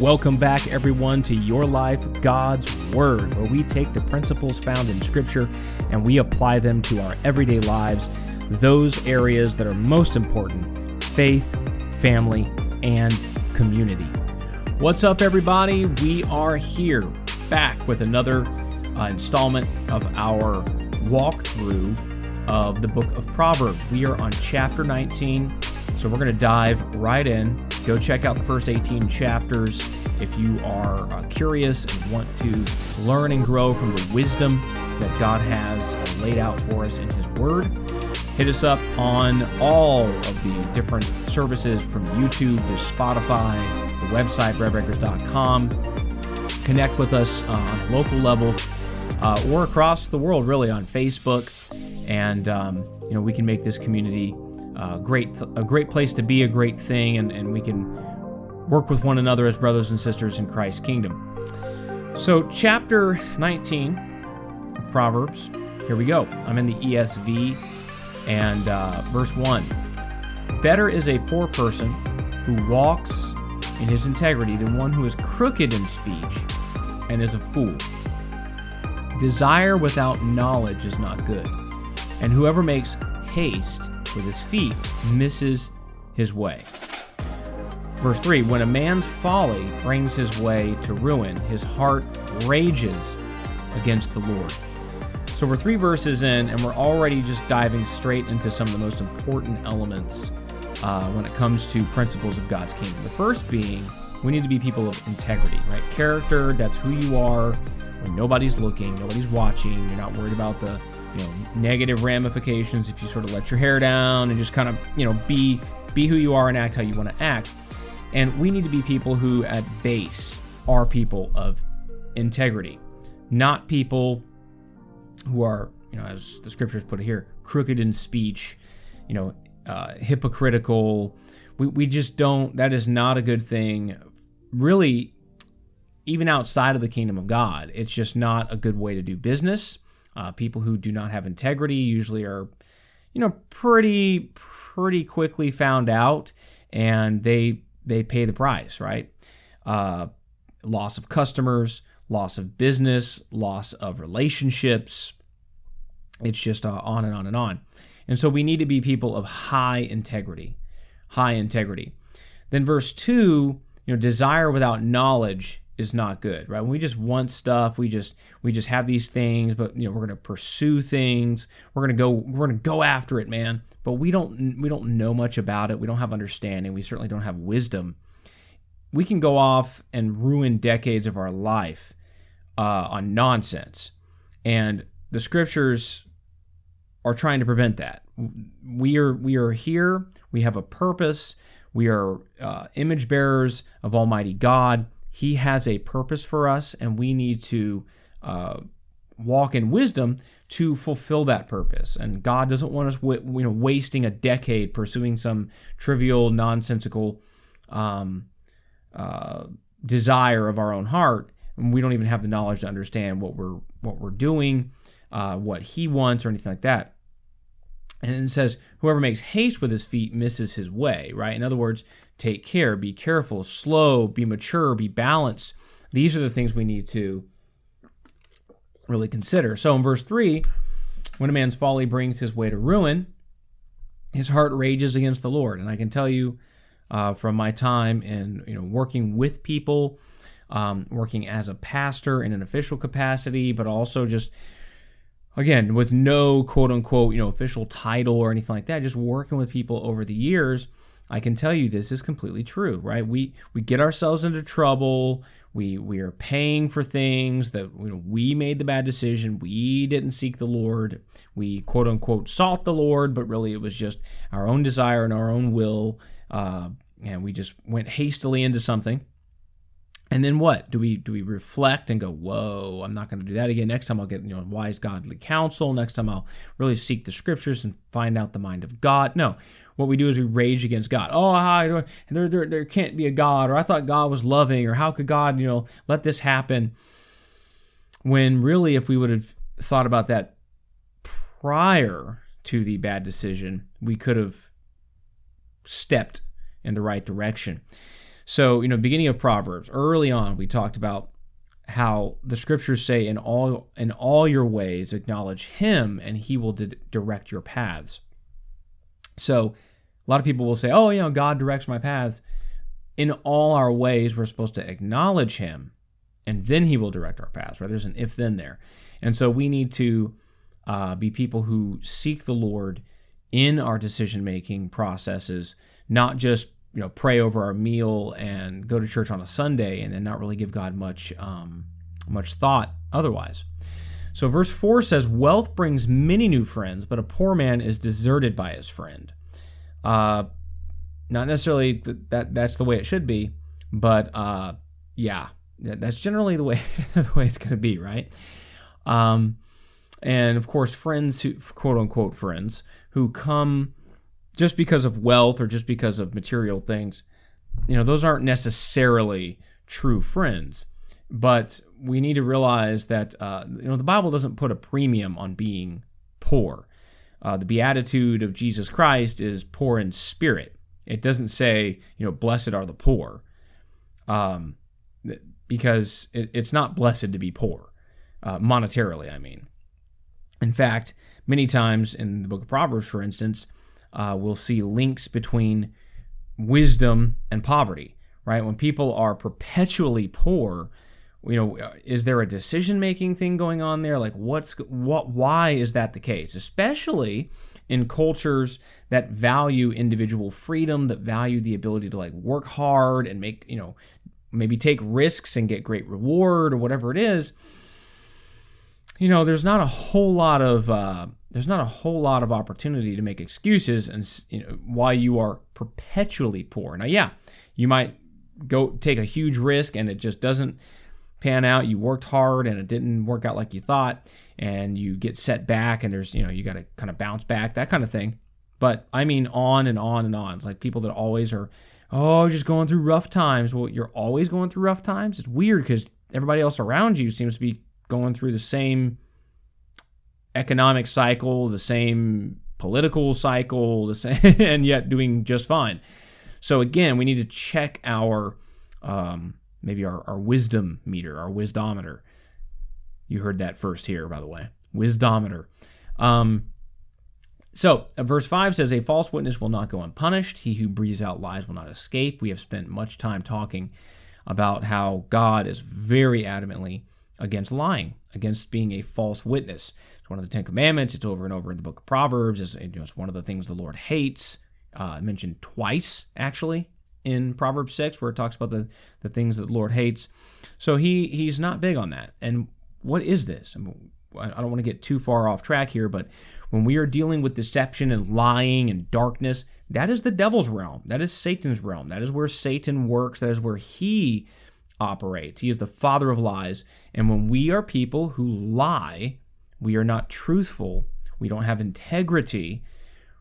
Welcome back, everyone, to Your Life, God's Word, where we take the principles found in Scripture and we apply them to our everyday lives, those areas that are most important faith, family, and community. What's up, everybody? We are here back with another uh, installment of our walkthrough of the book of Proverbs. We are on chapter 19, so we're going to dive right in. Go check out the first 18 chapters if you are uh, curious and want to learn and grow from the wisdom that God has uh, laid out for us in His Word. Hit us up on all of the different services from YouTube to Spotify, the website, breadbreakers.com. Connect with us uh, on a local level uh, or across the world, really, on Facebook. And, um, you know, we can make this community uh, great, a great place to be, a great thing, and, and we can work with one another as brothers and sisters in Christ's kingdom. So, chapter 19, Proverbs. Here we go. I'm in the ESV, and uh, verse 1. Better is a poor person who walks in his integrity than one who is crooked in speech and is a fool. Desire without knowledge is not good, and whoever makes haste with his feet misses his way. Verse 3 When a man's folly brings his way to ruin, his heart rages against the Lord. So we're three verses in, and we're already just diving straight into some of the most important elements uh, when it comes to principles of God's kingdom. The first being we need to be people of integrity, right? Character, that's who you are when nobody's looking, nobody's watching, you're not worried about the you know negative ramifications if you sort of let your hair down and just kind of you know be be who you are and act how you want to act and we need to be people who, at base, are people of integrity, not people who are, you know, as the scriptures put it here, crooked in speech, you know, uh, hypocritical. We, we just don't, that is not a good thing. Really, even outside of the kingdom of God, it's just not a good way to do business. Uh, people who do not have integrity usually are, you know, pretty, pretty quickly found out and they they pay the price, right? Uh, loss of customers, loss of business, loss of relationships. It's just uh, on and on and on. And so we need to be people of high integrity, high integrity. Then verse 2, you know, desire without knowledge is not good, right? When we just want stuff, we just we just have these things, but you know, we're going to pursue things. We're going to go we're to go after it, man but we don't we don't know much about it. We don't have understanding. We certainly don't have wisdom. We can go off and ruin decades of our life uh, on nonsense, and the scriptures are trying to prevent that. We are we are here. We have a purpose. We are uh, image bearers of Almighty God. He has a purpose for us, and we need to uh, walk in wisdom to fulfill that purpose. And God doesn't want us, you know, wasting a decade pursuing some trivial, nonsensical um, uh, desire of our own heart. And we don't even have the knowledge to understand what we're what we're doing, uh, what He wants, or anything like that. And it says, whoever makes haste with his feet misses his way. Right. In other words, take care, be careful, slow, be mature, be balanced. These are the things we need to really consider. So in verse 3, when a man's folly brings his way to ruin, his heart rages against the Lord. And I can tell you uh, from my time in you know working with people, um, working as a pastor in an official capacity, but also just again with no quote unquote you know official title or anything like that, just working with people over the years. I can tell you this is completely true, right? We we get ourselves into trouble. We we are paying for things that you know, we made the bad decision. We didn't seek the Lord. We quote unquote sought the Lord, but really it was just our own desire and our own will, uh, and we just went hastily into something. And then what? Do we do we reflect and go, "Whoa, I'm not going to do that again. Next time I'll get, you know, wise godly counsel. Next time I'll really seek the scriptures and find out the mind of God." No what we do is we rage against God. Oh, how, there, there, there can't be a God, or I thought God was loving, or how could God, you know, let this happen? When really, if we would have thought about that prior to the bad decision, we could have stepped in the right direction. So, you know, beginning of Proverbs, early on, we talked about how the scriptures say in all in all your ways acknowledge him and he will di- direct your paths. So, a lot of people will say, "Oh, you know, God directs my paths." In all our ways, we're supposed to acknowledge him and then he will direct our paths, right? There's an if then there. And so we need to uh, be people who seek the Lord in our decision making processes, not just you know pray over our meal and go to church on a Sunday and then not really give God much um, much thought otherwise. So verse four says, "Wealth brings many new friends, but a poor man is deserted by his friend." Uh, not necessarily that that's the way it should be, but uh, yeah, that's generally the way the way it's going to be, right? Um, and of course, friends who quote unquote friends who come just because of wealth or just because of material things, you know, those aren't necessarily true friends. But we need to realize that uh, you know the Bible doesn't put a premium on being poor. Uh, the beatitude of Jesus Christ is poor in spirit. It doesn't say you know blessed are the poor. Um, because it, it's not blessed to be poor, uh, monetarily, I mean. In fact, many times in the book of Proverbs, for instance, uh, we'll see links between wisdom and poverty, right? When people are perpetually poor, you know, uh, is there a decision making thing going on there? Like, what's what? Why is that the case? Especially in cultures that value individual freedom, that value the ability to like work hard and make, you know, maybe take risks and get great reward or whatever it is you know there's not a whole lot of uh, there's not a whole lot of opportunity to make excuses and you know why you are perpetually poor now yeah you might go take a huge risk and it just doesn't pan out you worked hard and it didn't work out like you thought and you get set back and there's you know you got to kind of bounce back that kind of thing but i mean on and on and on it's like people that always are oh, just going through rough times. Well, you're always going through rough times. It's weird because everybody else around you seems to be going through the same economic cycle, the same political cycle, the same, and yet doing just fine. So again, we need to check our um, maybe our, our wisdom meter, our wisdometer. You heard that first here, by the way, wisdometer. Um, so, uh, verse 5 says, A false witness will not go unpunished. He who breathes out lies will not escape. We have spent much time talking about how God is very adamantly against lying, against being a false witness. It's one of the Ten Commandments. It's over and over in the book of Proverbs. It's, it's one of the things the Lord hates. Uh, mentioned twice, actually, in Proverbs 6, where it talks about the, the things that the Lord hates. So he he's not big on that. And what is this? I, I don't want to get too far off track here, but when we are dealing with deception and lying and darkness, that is the devil's realm. That is Satan's realm. That is where Satan works. That is where he operates. He is the father of lies. And when we are people who lie, we are not truthful, we don't have integrity,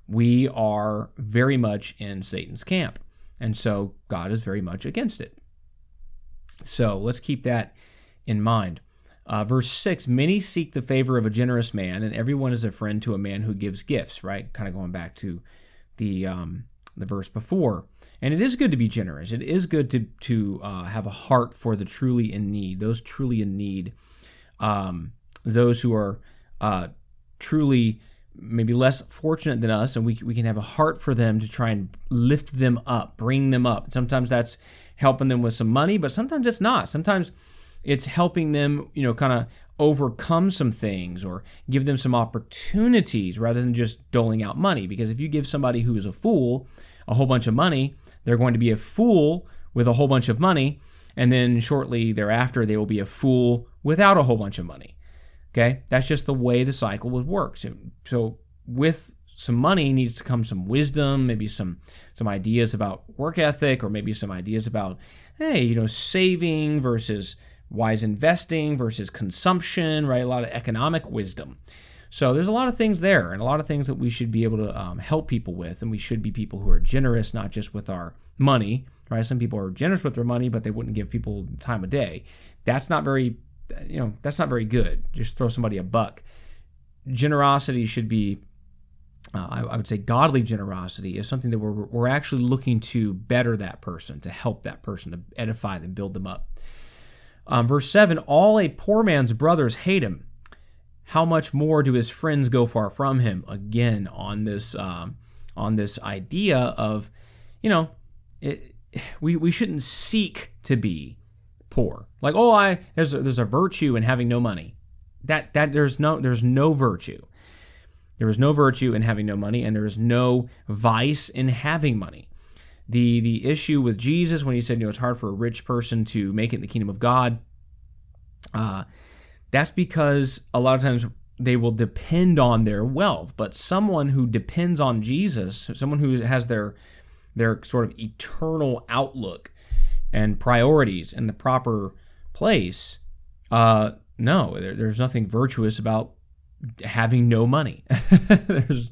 we are very much in Satan's camp. And so God is very much against it. So let's keep that in mind. Uh, verse 6 Many seek the favor of a generous man, and everyone is a friend to a man who gives gifts, right? Kind of going back to the, um, the verse before. And it is good to be generous. It is good to, to uh, have a heart for the truly in need, those truly in need, um, those who are uh, truly maybe less fortunate than us, and we, we can have a heart for them to try and lift them up, bring them up. Sometimes that's helping them with some money, but sometimes it's not. Sometimes it's helping them, you know, kind of overcome some things or give them some opportunities rather than just doling out money. Because if you give somebody who is a fool a whole bunch of money, they're going to be a fool with a whole bunch of money. And then shortly thereafter, they will be a fool without a whole bunch of money. Okay? That's just the way the cycle would work. So, so with some money needs to come some wisdom, maybe some some ideas about work ethic, or maybe some ideas about, hey, you know, saving versus wise investing versus consumption, right? A lot of economic wisdom. So there's a lot of things there, and a lot of things that we should be able to um, help people with, and we should be people who are generous, not just with our money, right? Some people are generous with their money, but they wouldn't give people time of day. That's not very, you know, that's not very good. Just throw somebody a buck. Generosity should be uh, I, I, would say godly generosity is something that we're, we're actually looking to better that person, to help that person, to edify them, build them up. Um, verse 7 All a poor man's brothers hate him. How much more do his friends go far from him? Again, on this, um, on this idea of, you know, it, we, we shouldn't seek to be poor. Like, oh, I there's a, there's a virtue in having no money. That that there's no there's no virtue there is no virtue in having no money, and there is no vice in having money. The the issue with Jesus when he said, you know, it's hard for a rich person to make it in the kingdom of God, uh, that's because a lot of times they will depend on their wealth. But someone who depends on Jesus, someone who has their their sort of eternal outlook and priorities in the proper place, uh, no, there, there's nothing virtuous about having no money. There's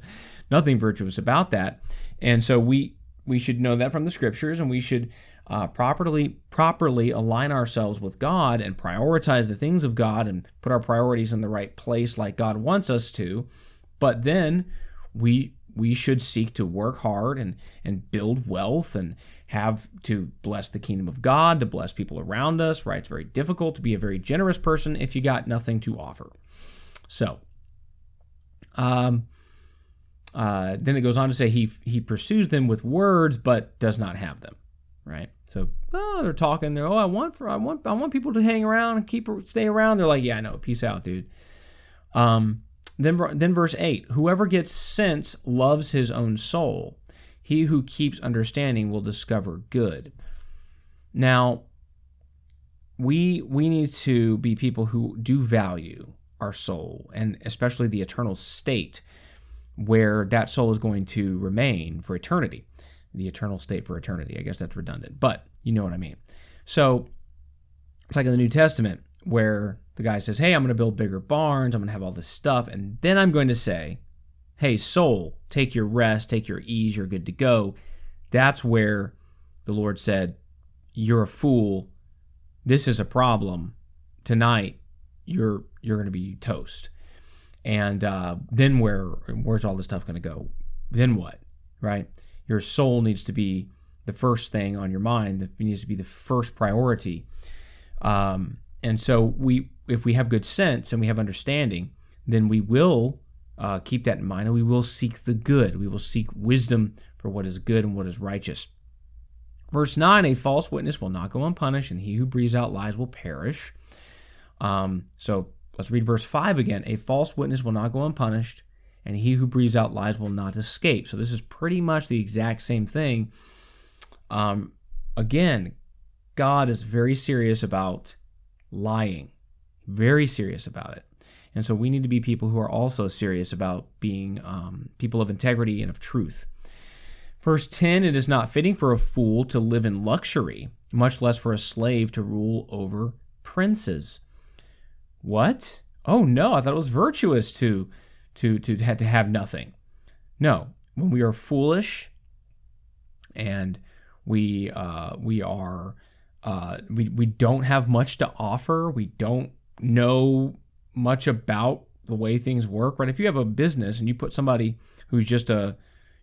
nothing virtuous about that. And so we we should know that from the scriptures and we should uh, properly properly align ourselves with God and prioritize the things of God and put our priorities in the right place like God wants us to. But then we we should seek to work hard and and build wealth and have to bless the kingdom of God, to bless people around us, right? It's very difficult to be a very generous person if you got nothing to offer. So, um, uh, then it goes on to say he he pursues them with words, but does not have them. Right. So oh, they're talking. They're oh, I want for I want I want people to hang around and keep stay around. They're like, yeah, no, peace out, dude. Um, then then verse eight: Whoever gets sense loves his own soul. He who keeps understanding will discover good. Now, we we need to be people who do value our soul, and especially the eternal state where that soul is going to remain for eternity. The eternal state for eternity. I guess that's redundant, but you know what I mean. So it's like in the New Testament where the guy says, Hey, I'm going to build bigger barns, I'm going to have all this stuff, and then I'm going to say, Hey, soul, take your rest, take your ease, you're good to go. That's where the Lord said, You're a fool. This is a problem. Tonight, you're you're going to be toast. And uh, then where where's all this stuff going to go? Then what? Right? Your soul needs to be the first thing on your mind. It needs to be the first priority. Um, and so we, if we have good sense and we have understanding, then we will uh, keep that in mind, and we will seek the good. We will seek wisdom for what is good and what is righteous. Verse 9 A false witness will not go unpunished, and he who breathes out lies will perish. Um, so let's read verse 5 again. A false witness will not go unpunished, and he who breathes out lies will not escape. So this is pretty much the exact same thing. Um, again, God is very serious about lying, very serious about it. And so we need to be people who are also serious about being um, people of integrity and of truth. Verse 10 It is not fitting for a fool to live in luxury, much less for a slave to rule over princes. What? Oh no, I thought it was virtuous to to to have to have nothing. No, when we are foolish and we uh, we are uh, we we don't have much to offer. We don't know much about the way things work. Right? If you have a business and you put somebody who's just a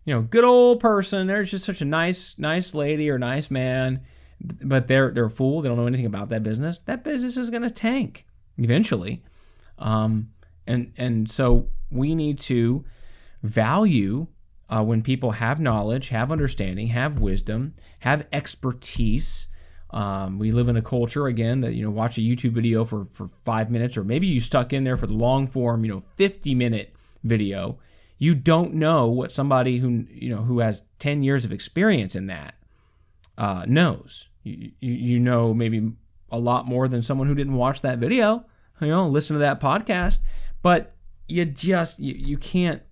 you know good old person, they're just such a nice nice lady or nice man, but they're they're a fool. They don't know anything about that business. That business is going to tank eventually. Um, and and so we need to value uh, when people have knowledge, have understanding, have wisdom, have expertise. Um, we live in a culture again that you know watch a YouTube video for for five minutes, or maybe you stuck in there for the long form, you know, fifty minute video. You don't know what somebody who you know who has ten years of experience in that uh, knows. You, you, you know maybe a lot more than someone who didn't watch that video, you know, listen to that podcast. But you just you, you can't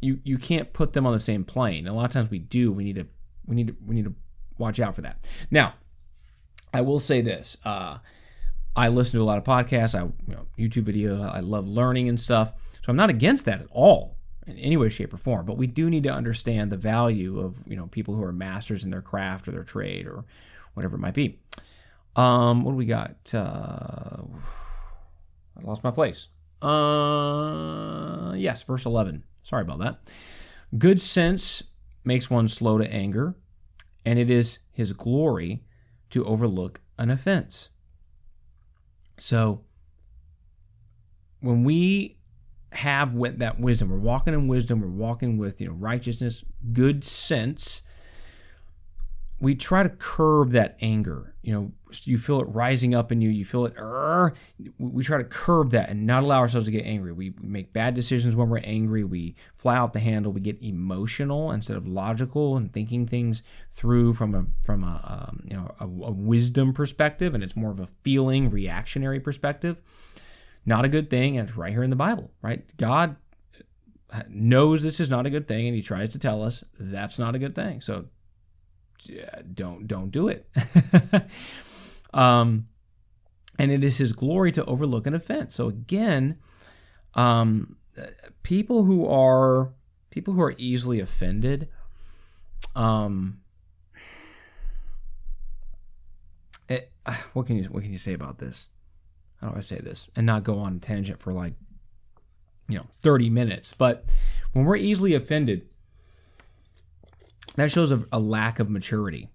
you you can't put them on the same plane. And a lot of times we do. We need to we need to we need to watch out for that. Now, I will say this. Uh, I listen to a lot of podcasts. I you know, YouTube videos. I love learning and stuff. So I'm not against that at all in any way, shape, or form. But we do need to understand the value of you know people who are masters in their craft or their trade or whatever it might be. Um, what do we got? Uh, I lost my place. Uh, yes, verse 11. Sorry about that. Good sense makes one slow to anger, and it is his glory to overlook an offense. So, when we have with that wisdom, we're walking in wisdom, we're walking with you know righteousness, good sense, we try to curb that anger. You know, you feel it rising up in you. You feel it. we try to curb that and not allow ourselves to get angry. We make bad decisions when we're angry. We fly out the handle. We get emotional instead of logical and thinking things through from a from a um, you know a, a wisdom perspective, and it's more of a feeling reactionary perspective. Not a good thing, and it's right here in the Bible. Right, God knows this is not a good thing, and He tries to tell us that's not a good thing. So don't don't do it. um, and it is His glory to overlook an offense. So again, um, people who are people who are easily offended, um, it, what can you what can you say about this? How do I say this and not go on a tangent for like you know 30 minutes? But when we're easily offended, that shows a, a lack of maturity.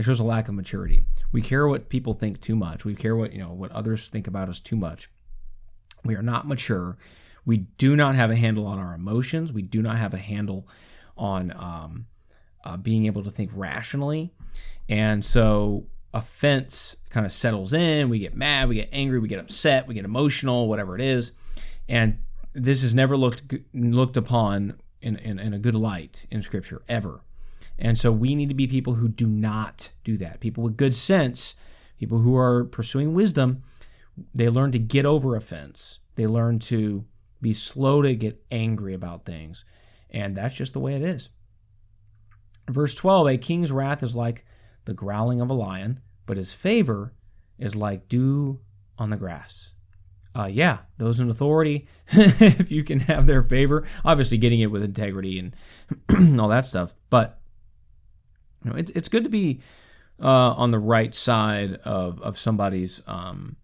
It shows a lack of maturity. We care what people think too much. We care what you know what others think about us too much. We are not mature. We do not have a handle on our emotions. We do not have a handle on um, uh, being able to think rationally. And so offense kind of settles in. We get mad, we get angry, we get upset, we get emotional, whatever it is. And this is never looked looked upon in, in, in a good light in Scripture ever. And so we need to be people who do not do that. People with good sense, people who are pursuing wisdom, they learn to get over offense. They learn to be slow to get angry about things. And that's just the way it is. Verse 12 A king's wrath is like the growling of a lion, but his favor is like dew on the grass. Uh, yeah, those in authority, if you can have their favor, obviously getting it with integrity and all that stuff. But you know, it's it's good to be uh, on the right side of of somebody's um,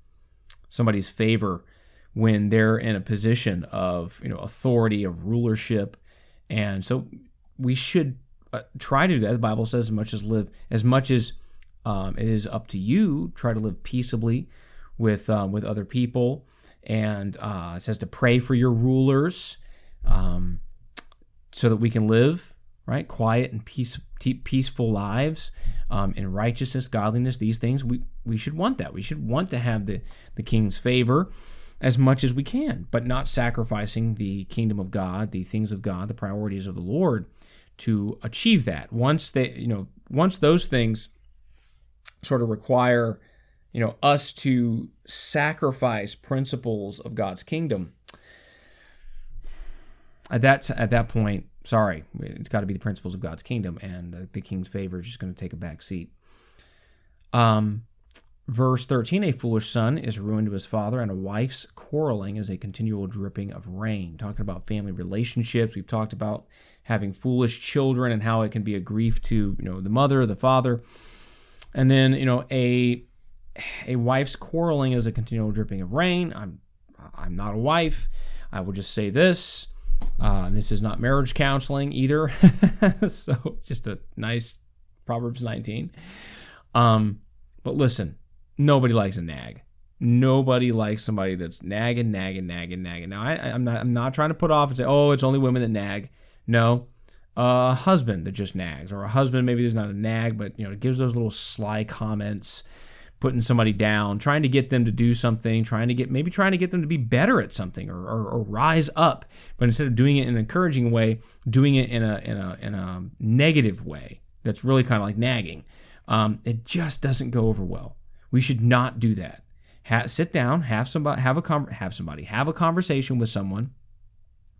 somebody's favor when they're in a position of you know authority of rulership, and so we should uh, try to do that. The Bible says as much as live as much as um, it is up to you. Try to live peaceably with um, with other people, and uh, it says to pray for your rulers, um, so that we can live right? Quiet and peace, peaceful lives um, in righteousness, godliness, these things. We, we should want that. We should want to have the, the king's favor as much as we can, but not sacrificing the kingdom of God, the things of God, the priorities of the Lord to achieve that. Once they, you know, once those things sort of require, you know, us to sacrifice principles of God's kingdom, at that at that point, sorry, it's got to be the principles of God's kingdom, and the, the king's favor is just going to take a back seat. Um, verse 13 A foolish son is ruined to his father, and a wife's quarreling is a continual dripping of rain. Talking about family relationships, we've talked about having foolish children and how it can be a grief to you know the mother, the father, and then you know a a wife's quarreling is a continual dripping of rain. I'm I'm not a wife. I will just say this uh, this is not marriage counseling either. so just a nice Proverbs 19. Um, but listen, nobody likes a nag. Nobody likes somebody that's nagging, nagging, nagging, nagging. Now, I, am not. I'm not trying to put off and say, "Oh, it's only women that nag." No, a husband that just nags, or a husband maybe there's not a nag, but you know, gives those little sly comments putting somebody down, trying to get them to do something, trying to get maybe trying to get them to be better at something or, or, or rise up. But instead of doing it in an encouraging way, doing it in a in a in a negative way that's really kind of like nagging. Um, it just doesn't go over well. We should not do that. Ha- sit down, have somebody have a have somebody have a conversation with someone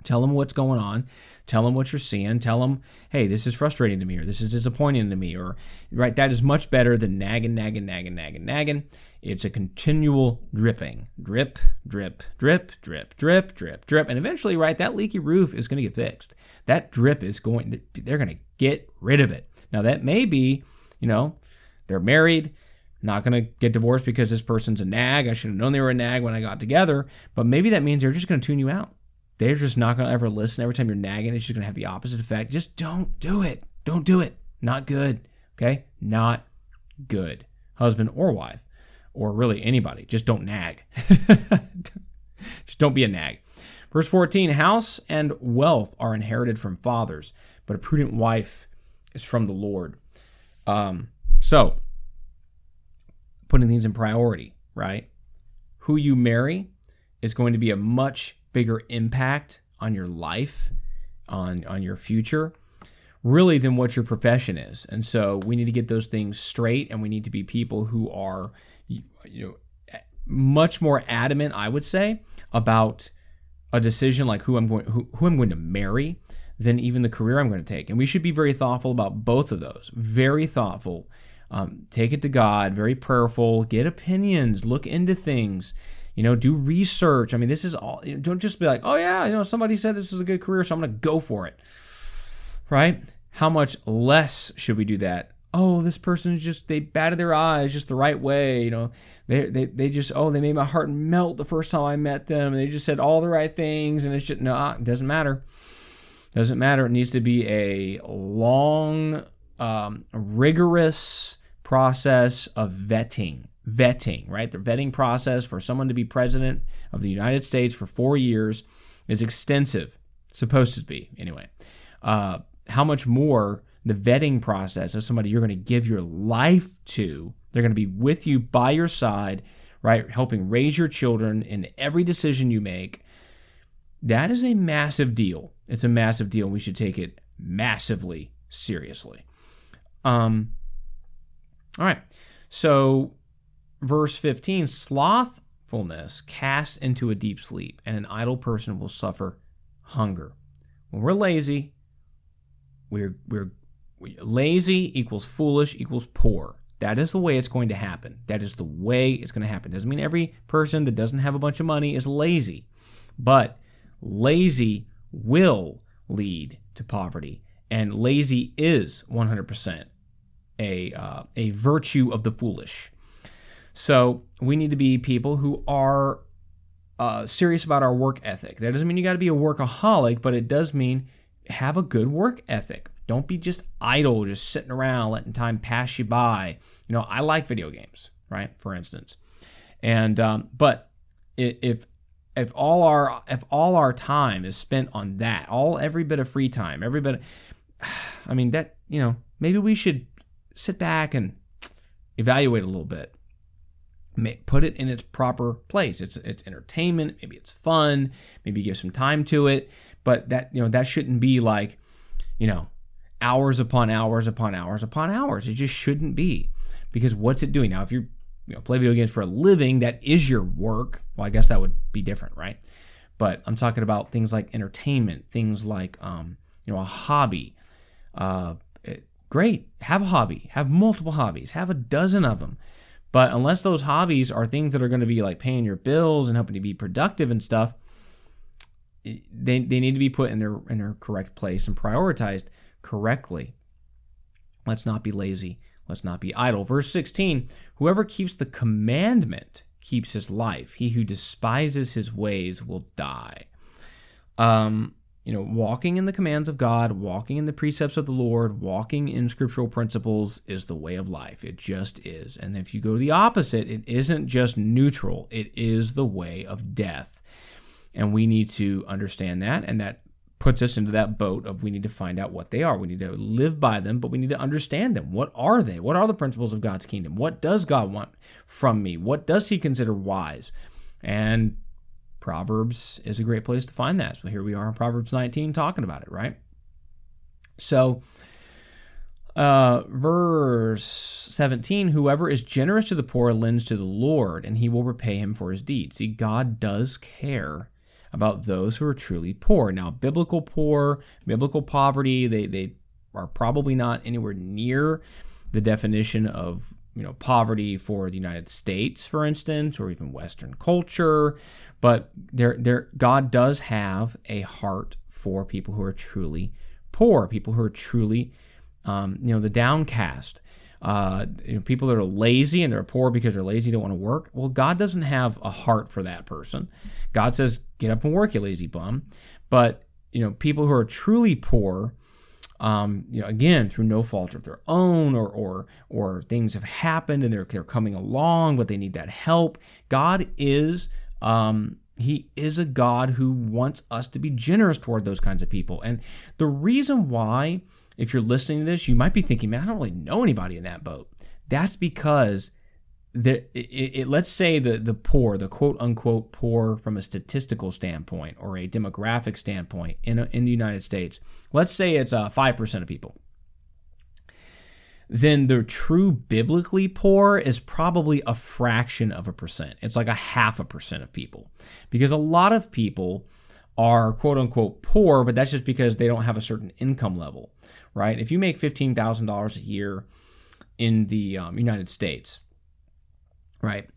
Tell them what's going on. Tell them what you're seeing. Tell them, hey, this is frustrating to me, or this is disappointing to me, or right. That is much better than nagging, nagging, nagging, nagging, nagging. It's a continual dripping, drip, drip, drip, drip, drip, drip, drip, and eventually, right, that leaky roof is going to get fixed. That drip is going. They're going to get rid of it. Now that may be, you know, they're married not going to get divorced because this person's a nag. I should have known they were a nag when I got together. But maybe that means they're just going to tune you out they're just not going to ever listen. Every time you're nagging, it's just going to have the opposite effect. Just don't do it. Don't do it. Not good. Okay? Not good. Husband or wife, or really anybody. Just don't nag. just don't be a nag. Verse 14 House and wealth are inherited from fathers, but a prudent wife is from the Lord. Um, so, putting things in priority, right? Who you marry is going to be a much bigger impact on your life, on on your future, really than what your profession is. And so we need to get those things straight, and we need to be people who are, you know, much more adamant, I would say, about a decision like who I'm going who, who I'm going to marry than even the career I'm going to take. And we should be very thoughtful about both of those. Very thoughtful. Um, take it to God. Very prayerful. Get opinions. Look into things you know do research. I mean this is all you know, don't just be like oh yeah you know somebody said this is a good career so i'm going to go for it. Right? How much less should we do that? Oh this person just they batted their eyes just the right way you know? They, they, they just oh they made my heart melt the first time i met them and they just said all the right things and it's just no it doesn't matter. Doesn't matter. It needs to be a long um, rigorous process of vetting vetting, right? The vetting process for someone to be president of the United States for four years is extensive, supposed to be anyway. Uh, how much more the vetting process of somebody you're going to give your life to? They're going to be with you by your side, right? Helping raise your children in every decision you make. That is a massive deal. It's a massive deal. We should take it massively seriously. Um, all right. So verse 15 slothfulness casts into a deep sleep, and an idle person will suffer hunger. When we're lazy, we're, we're we, lazy equals foolish equals poor. That is the way it's going to happen. That is the way it's going to happen. Doesn't mean every person that doesn't have a bunch of money is lazy, but lazy will lead to poverty, and lazy is 100% a uh, a virtue of the foolish. So we need to be people who are uh, serious about our work ethic. That doesn't mean you got to be a workaholic, but it does mean have a good work ethic. Don't be just idle, just sitting around letting time pass you by. You know, I like video games, right? For instance, and um, but if if all our if all our time is spent on that, all every bit of free time, every bit, of, I mean that you know maybe we should sit back and evaluate a little bit put it in its proper place. It's it's entertainment, maybe it's fun, maybe give some time to it, but that you know that shouldn't be like, you know, hours upon hours upon hours upon hours. It just shouldn't be. Because what's it doing? Now if you you know play video games for a living, that is your work. Well, I guess that would be different, right? But I'm talking about things like entertainment, things like um, you know, a hobby. Uh, great, have a hobby, have multiple hobbies, have a dozen of them but unless those hobbies are things that are going to be like paying your bills and helping you be productive and stuff, they, they need to be put in their in their correct place and prioritized correctly. Let's not be lazy. Let's not be idle. Verse 16 Whoever keeps the commandment keeps his life. He who despises his ways will die. Um, you know, walking in the commands of God, walking in the precepts of the Lord, walking in scriptural principles is the way of life. It just is. And if you go the opposite, it isn't just neutral, it is the way of death. And we need to understand that. And that puts us into that boat of we need to find out what they are. We need to live by them, but we need to understand them. What are they? What are the principles of God's kingdom? What does God want from me? What does He consider wise? And Proverbs is a great place to find that. So here we are in Proverbs 19 talking about it, right? So, uh, verse 17 Whoever is generous to the poor lends to the Lord, and he will repay him for his deeds. See, God does care about those who are truly poor. Now, biblical poor, biblical poverty, they, they are probably not anywhere near the definition of you know poverty for the United States, for instance, or even Western culture. But there, there, God does have a heart for people who are truly poor, people who are truly, um, you know, the downcast. uh, you know, people that are lazy and they're poor because they're lazy, don't want to work. Well, God doesn't have a heart for that person. God says, "Get up and work, you lazy bum." But you know, people who are truly poor, um, you know, again through no fault of their own, or or or things have happened and they're they're coming along, but they need that help. God is. Um, he is a God who wants us to be generous toward those kinds of people. And the reason why if you're listening to this, you might be thinking, man, I don't really know anybody in that boat. That's because it, it, let's say the, the poor, the quote unquote poor from a statistical standpoint or a demographic standpoint in, in the United States, let's say it's uh, 5% of people. Then the true biblically poor is probably a fraction of a percent. It's like a half a percent of people. Because a lot of people are quote unquote poor, but that's just because they don't have a certain income level right? If you make $15,000 a year in the um, United States, right?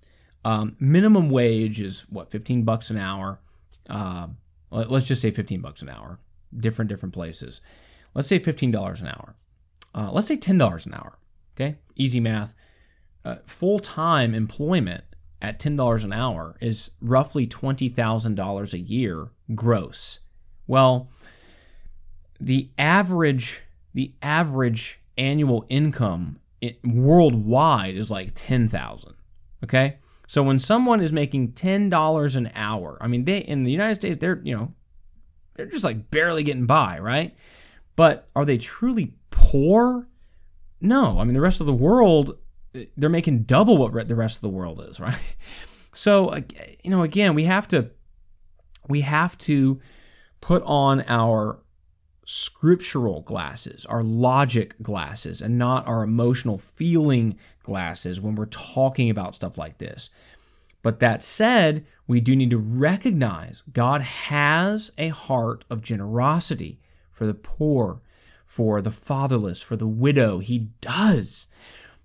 Um, minimum wage is what, 15 bucks an hour? Uh, let's just say 15 bucks an hour, different, different places. Let's say $15 an hour. Uh, let's say $10 an hour. Okay. Easy math. Uh, Full time employment at $10 an hour is roughly $20,000 a year gross. Well, the average the average annual income worldwide is like 10,000. Okay? So when someone is making $10 an hour, I mean they in the United States they're, you know, they're just like barely getting by, right? But are they truly poor? No. I mean the rest of the world they're making double what the rest of the world is, right? So you know, again, we have to we have to put on our scriptural glasses, our logic glasses, and not our emotional feeling glasses when we're talking about stuff like this. But that said, we do need to recognize God has a heart of generosity for the poor, for the fatherless, for the widow. He does.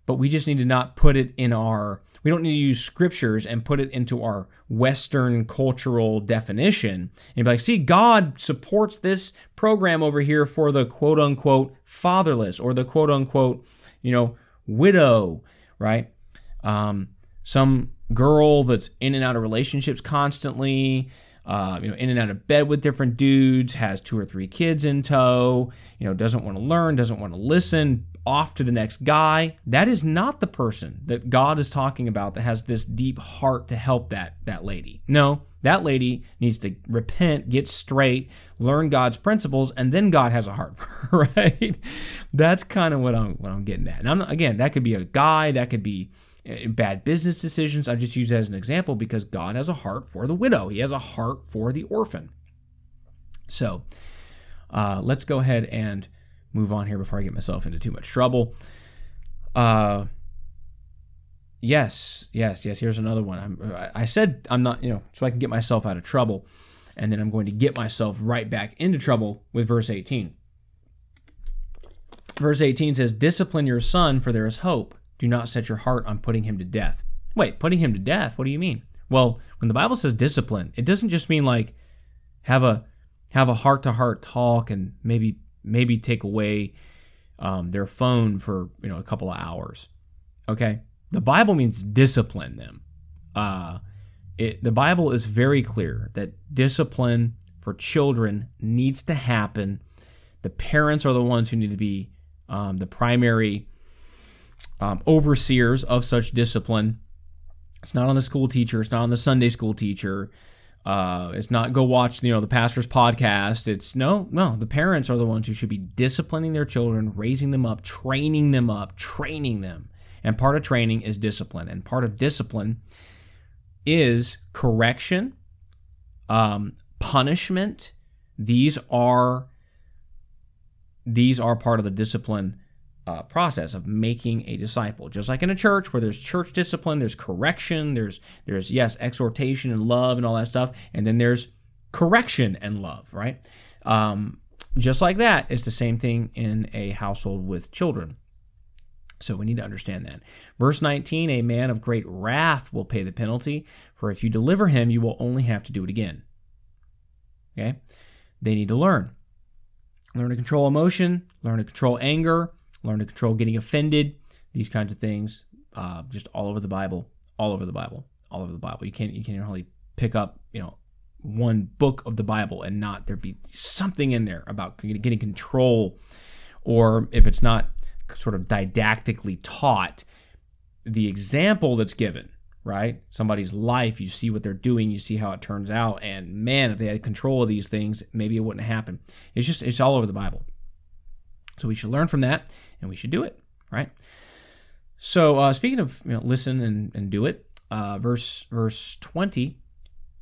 But we just need to not put it in our we don't need to use scriptures and put it into our Western cultural definition and be like, see, God supports this program over here for the quote unquote fatherless or the quote unquote, you know, widow, right? Um, some girl that's in and out of relationships constantly, uh, you know, in and out of bed with different dudes, has two or three kids in tow, you know, doesn't want to learn, doesn't want to listen, off to the next guy. That is not the person that God is talking about that has this deep heart to help that that lady. No, that lady needs to repent, get straight, learn God's principles, and then God has a heart for her, right? That's kind of what I'm what I'm getting at. And I'm again, that could be a guy, that could be bad business decisions. I just use that as an example because God has a heart for the widow. He has a heart for the orphan. So, uh, let's go ahead and move on here before I get myself into too much trouble. Uh, yes, yes, yes. Here's another one. I'm, I said I'm not, you know, so I can get myself out of trouble, and then I'm going to get myself right back into trouble with verse 18. Verse 18 says, "Discipline your son, for there is hope. Do not set your heart on putting him to death." Wait, putting him to death? What do you mean? Well, when the Bible says discipline, it doesn't just mean like have a have a heart to heart talk and maybe maybe take away um, their phone for you know a couple of hours. Okay, the Bible means discipline them. Uh, it, the Bible is very clear that discipline for children needs to happen. The parents are the ones who need to be um, the primary um, overseers of such discipline. It's not on the school teacher. It's not on the Sunday school teacher. Uh, it's not go watch you know the pastor's podcast. It's no, no. The parents are the ones who should be disciplining their children, raising them up, training them up, training them. And part of training is discipline, and part of discipline is correction, um, punishment. These are these are part of the discipline uh, process of making a disciple. Just like in a church where there's church discipline, there's correction, there's there's yes exhortation and love and all that stuff, and then there's correction and love, right? Um, just like that, it's the same thing in a household with children. So we need to understand that. Verse 19 A man of great wrath will pay the penalty, for if you deliver him, you will only have to do it again. Okay? They need to learn. Learn to control emotion, learn to control anger, learn to control getting offended. these kinds of things, uh, just all over the Bible, all over the Bible, all over the Bible. You can't you can't hardly pick up you know one book of the Bible and not there be something in there about getting control, or if it's not sort of didactically taught, the example that's given right? Somebody's life, you see what they're doing, you see how it turns out, and man, if they had control of these things, maybe it wouldn't happen. It's just it's all over the Bible. So we should learn from that, and we should do it, right? So uh, speaking of you know, listen and, and do it, uh, verse verse twenty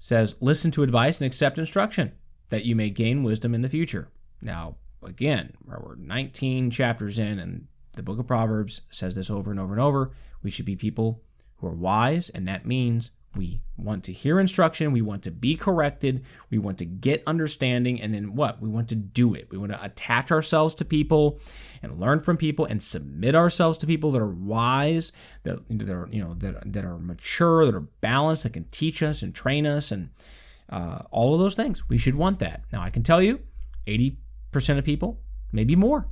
says, "Listen to advice and accept instruction, that you may gain wisdom in the future." Now, again, we're 19 chapters in, and the book of Proverbs says this over and over and over. We should be people who are wise, and that means we want to hear instruction, we want to be corrected, we want to get understanding, and then what? We want to do it. We want to attach ourselves to people and learn from people and submit ourselves to people that are wise, that, that are you know that, that are mature, that are balanced, that can teach us and train us, and uh, all of those things. We should want that. Now I can tell you, eighty percent of people, maybe more,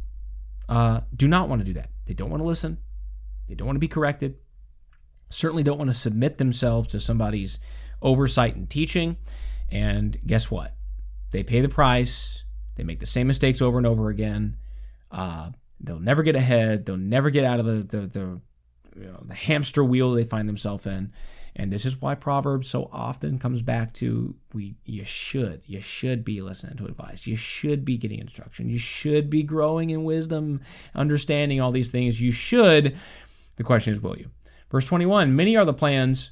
uh, do not want to do that. They don't want to listen. They don't want to be corrected certainly don't want to submit themselves to somebody's oversight and teaching. And guess what? They pay the price. They make the same mistakes over and over again. Uh, they'll never get ahead. They'll never get out of the the, the, you know, the hamster wheel they find themselves in. And this is why Proverbs so often comes back to we you should you should be listening to advice. You should be getting instruction. You should be growing in wisdom, understanding all these things. You should. The question is, will you? Verse 21 Many are the plans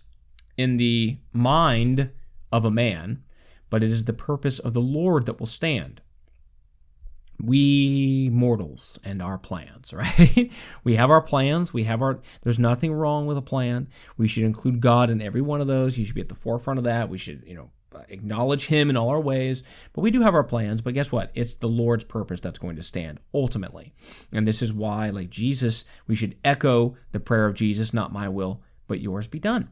in the mind of a man, but it is the purpose of the Lord that will stand. We mortals and our plans, right? we have our plans. We have our, there's nothing wrong with a plan. We should include God in every one of those. He should be at the forefront of that. We should, you know, Uh, acknowledge him in all our ways. But we do have our plans. But guess what? It's the Lord's purpose that's going to stand ultimately. And this is why, like Jesus, we should echo the prayer of Jesus, not my will, but yours be done.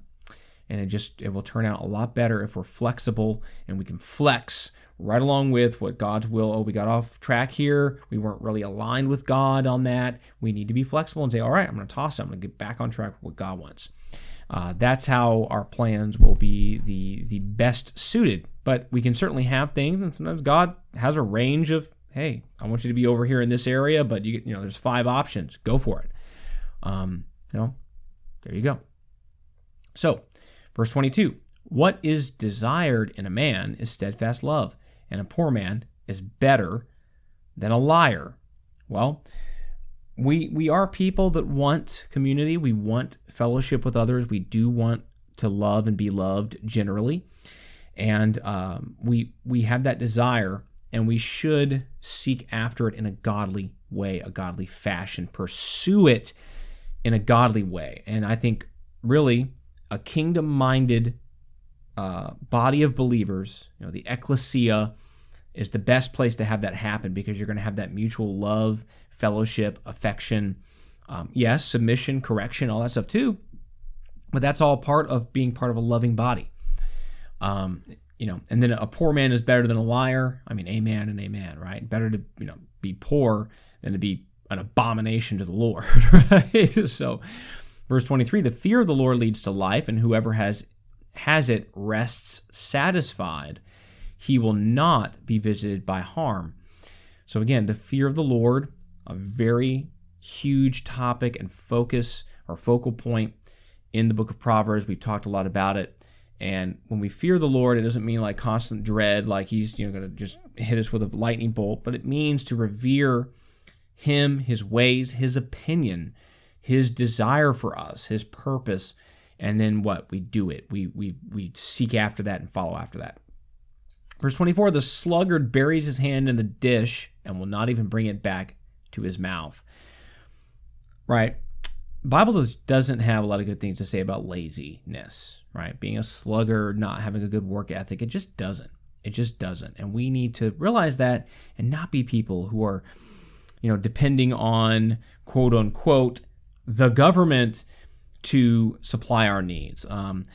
And it just it will turn out a lot better if we're flexible and we can flex right along with what God's will. Oh, we got off track here. We weren't really aligned with God on that. We need to be flexible and say, all right, I'm going to toss it. I'm going to get back on track with what God wants. Uh, that's how our plans will be the the best suited. But we can certainly have things, and sometimes God has a range of, hey, I want you to be over here in this area, but you you know, there's five options. Go for it. Um, you know, there you go. So, verse 22 What is desired in a man is steadfast love, and a poor man is better than a liar. Well, we we are people that want community. We want fellowship with others. We do want to love and be loved generally, and um, we we have that desire, and we should seek after it in a godly way, a godly fashion. Pursue it in a godly way, and I think really a kingdom-minded uh, body of believers, you know, the ecclesia is the best place to have that happen because you're going to have that mutual love fellowship, affection, um, yes, submission, correction, all that stuff too. But that's all part of being part of a loving body. Um, you know, and then a poor man is better than a liar. I mean, amen and amen, right? Better to you know be poor than to be an abomination to the Lord, right? so, verse twenty-three: the fear of the Lord leads to life, and whoever has has it rests satisfied. He will not be visited by harm. So again, the fear of the Lord a very huge topic and focus or focal point in the book of Proverbs. We've talked a lot about it. And when we fear the Lord, it doesn't mean like constant dread, like he's you know going to just hit us with a lightning bolt, but it means to revere him, his ways, his opinion, his desire for us, his purpose, and then what we do it. We we we seek after that and follow after that. Verse 24, the sluggard buries his hand in the dish and will not even bring it back to his mouth. Right? Bible does, doesn't have a lot of good things to say about laziness, right? Being a sluggard, not having a good work ethic, it just doesn't. It just doesn't. And we need to realize that and not be people who are, you know, depending on quote unquote the government to supply our needs. Um,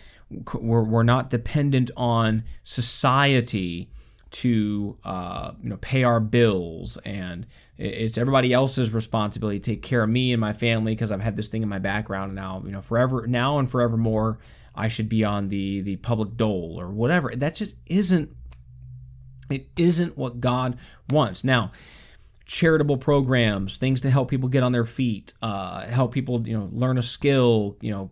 we're, we're not dependent on society to uh, you know pay our bills. And it's everybody else's responsibility to take care of me and my family because I've had this thing in my background and now you know forever now and forevermore I should be on the the public dole or whatever. That just isn't it isn't what God wants. Now charitable programs things to help people get on their feet uh, help people you know learn a skill you know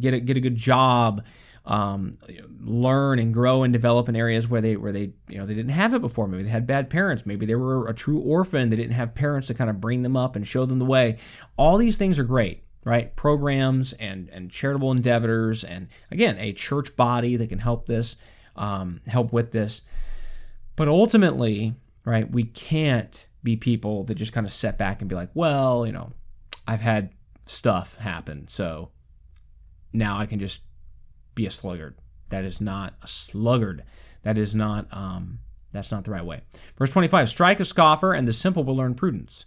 get a, get a good job um, learn and grow and develop in areas where they where they you know they didn't have it before. Maybe they had bad parents. Maybe they were a true orphan. They didn't have parents to kind of bring them up and show them the way. All these things are great, right? Programs and and charitable endeavors, and again, a church body that can help this, um, help with this. But ultimately, right, we can't be people that just kind of set back and be like, well, you know, I've had stuff happen, so now I can just be a sluggard. That is not a sluggard. That is not um, that's not the right way. Verse 25 Strike a scoffer, and the simple will learn prudence.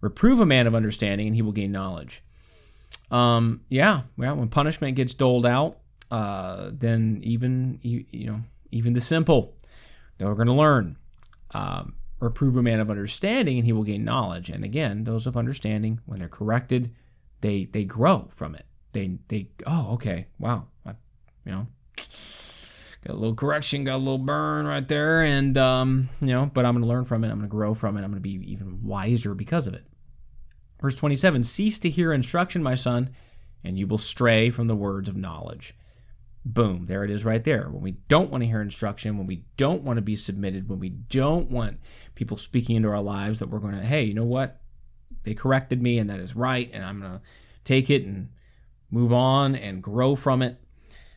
Reprove a man of understanding, and he will gain knowledge. Um, yeah, well, when punishment gets doled out, uh, then even you, you know even the simple they're going to learn. Um, reprove a man of understanding, and he will gain knowledge. And again, those of understanding, when they're corrected, they they grow from it. They they oh okay wow I you know, got a little correction, got a little burn right there, and um, you know, but I'm going to learn from it. I'm going to grow from it. I'm going to be even wiser because of it. Verse 27: Cease to hear instruction, my son, and you will stray from the words of knowledge. Boom, there it is right there. When we don't want to hear instruction, when we don't want to be submitted, when we don't want people speaking into our lives that we're going to, hey, you know what? They corrected me and that is right, and I'm going to take it and move on and grow from it.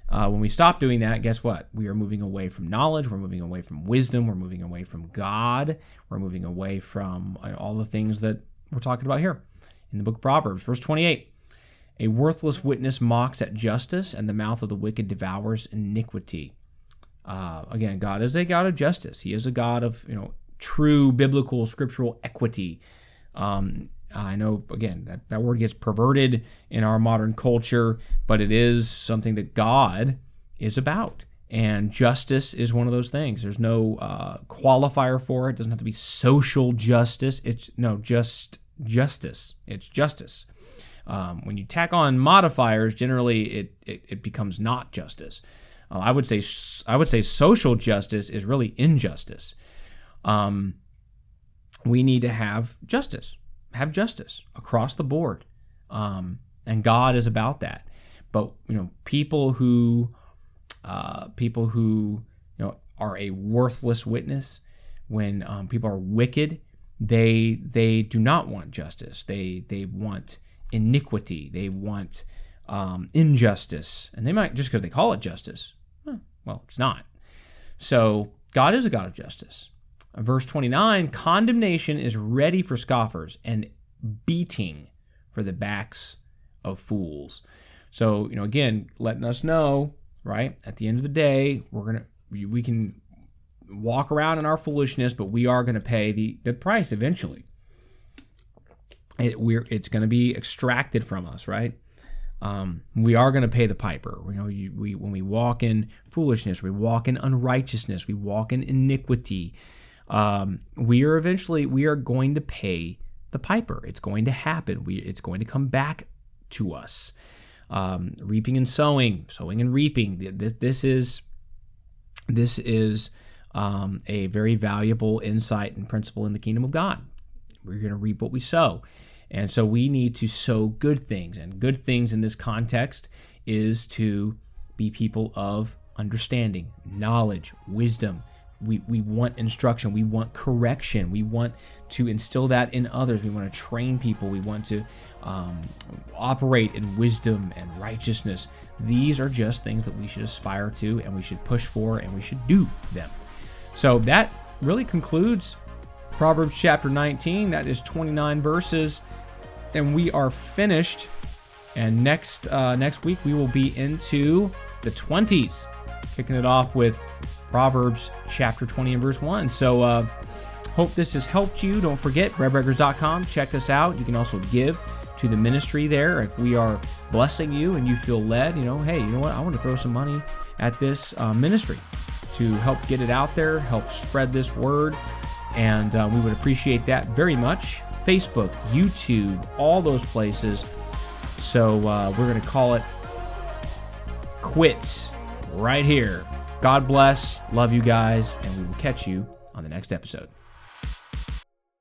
Uh, when we stop doing that, guess what? We are moving away from knowledge. We're moving away from wisdom. We're moving away from God. We're moving away from uh, all the things that we're talking about here in the book of Proverbs. Verse 28 A worthless witness mocks at justice, and the mouth of the wicked devours iniquity. Uh, again, God is a God of justice. He is a God of you know true biblical scriptural equity. Um, I know, again, that, that word gets perverted in our modern culture, but it is something that God is about. And justice is one of those things. There's no uh, qualifier for it. It doesn't have to be social justice. It's no, just justice. It's justice. Um, when you tack on modifiers, generally it, it, it becomes not justice. Uh, I would say I would say social justice is really injustice. Um, we need to have justice have justice across the board. Um, and God is about that. But you know, people who uh, people who you know are a worthless witness, when um, people are wicked, they they do not want justice. They they want iniquity. They want um, injustice, and they might just because they call it justice. Well, it's not. So God is a God of justice. Verse 29 condemnation is ready for scoffers and beating for the backs of fools. So, you know, again, letting us know, right? At the end of the day, we're going to, we can walk around in our foolishness, but we are going to pay the, the price eventually. It, we're, it's going to be extracted from us, right? Um, we are going to pay the piper. You know, you, we when we walk in foolishness, we walk in unrighteousness, we walk in iniquity um, we are eventually we are going to pay the piper. It's going to happen. We it's going to come back to us. Um, reaping and sowing, sowing and reaping. This this is this is um, a very valuable insight and principle in the kingdom of God. We're going to reap what we sow. And so we need to sow good things. And good things in this context is to be people of understanding, knowledge, wisdom, we, we want instruction we want correction we want to instill that in others we want to train people we want to um, operate in wisdom and righteousness. These are just things that we should aspire to and we should push for and we should do them. So that really concludes proverbs chapter 19 that is 29 verses and we are finished. And next uh, next week we will be into the 20s kicking it off with Proverbs chapter 20 and verse 1. So, uh, hope this has helped you. Don't forget, breadbreakers.com. Check us out. You can also give to the ministry there. If we are blessing you and you feel led, you know, hey, you know what? I want to throw some money at this uh, ministry. to help get it out there, help spread this word, and uh, we would appreciate that very much. Facebook, YouTube, all those places. So uh, we're going to call it quits right here. God bless. Love you guys. And we will catch you on the next episode.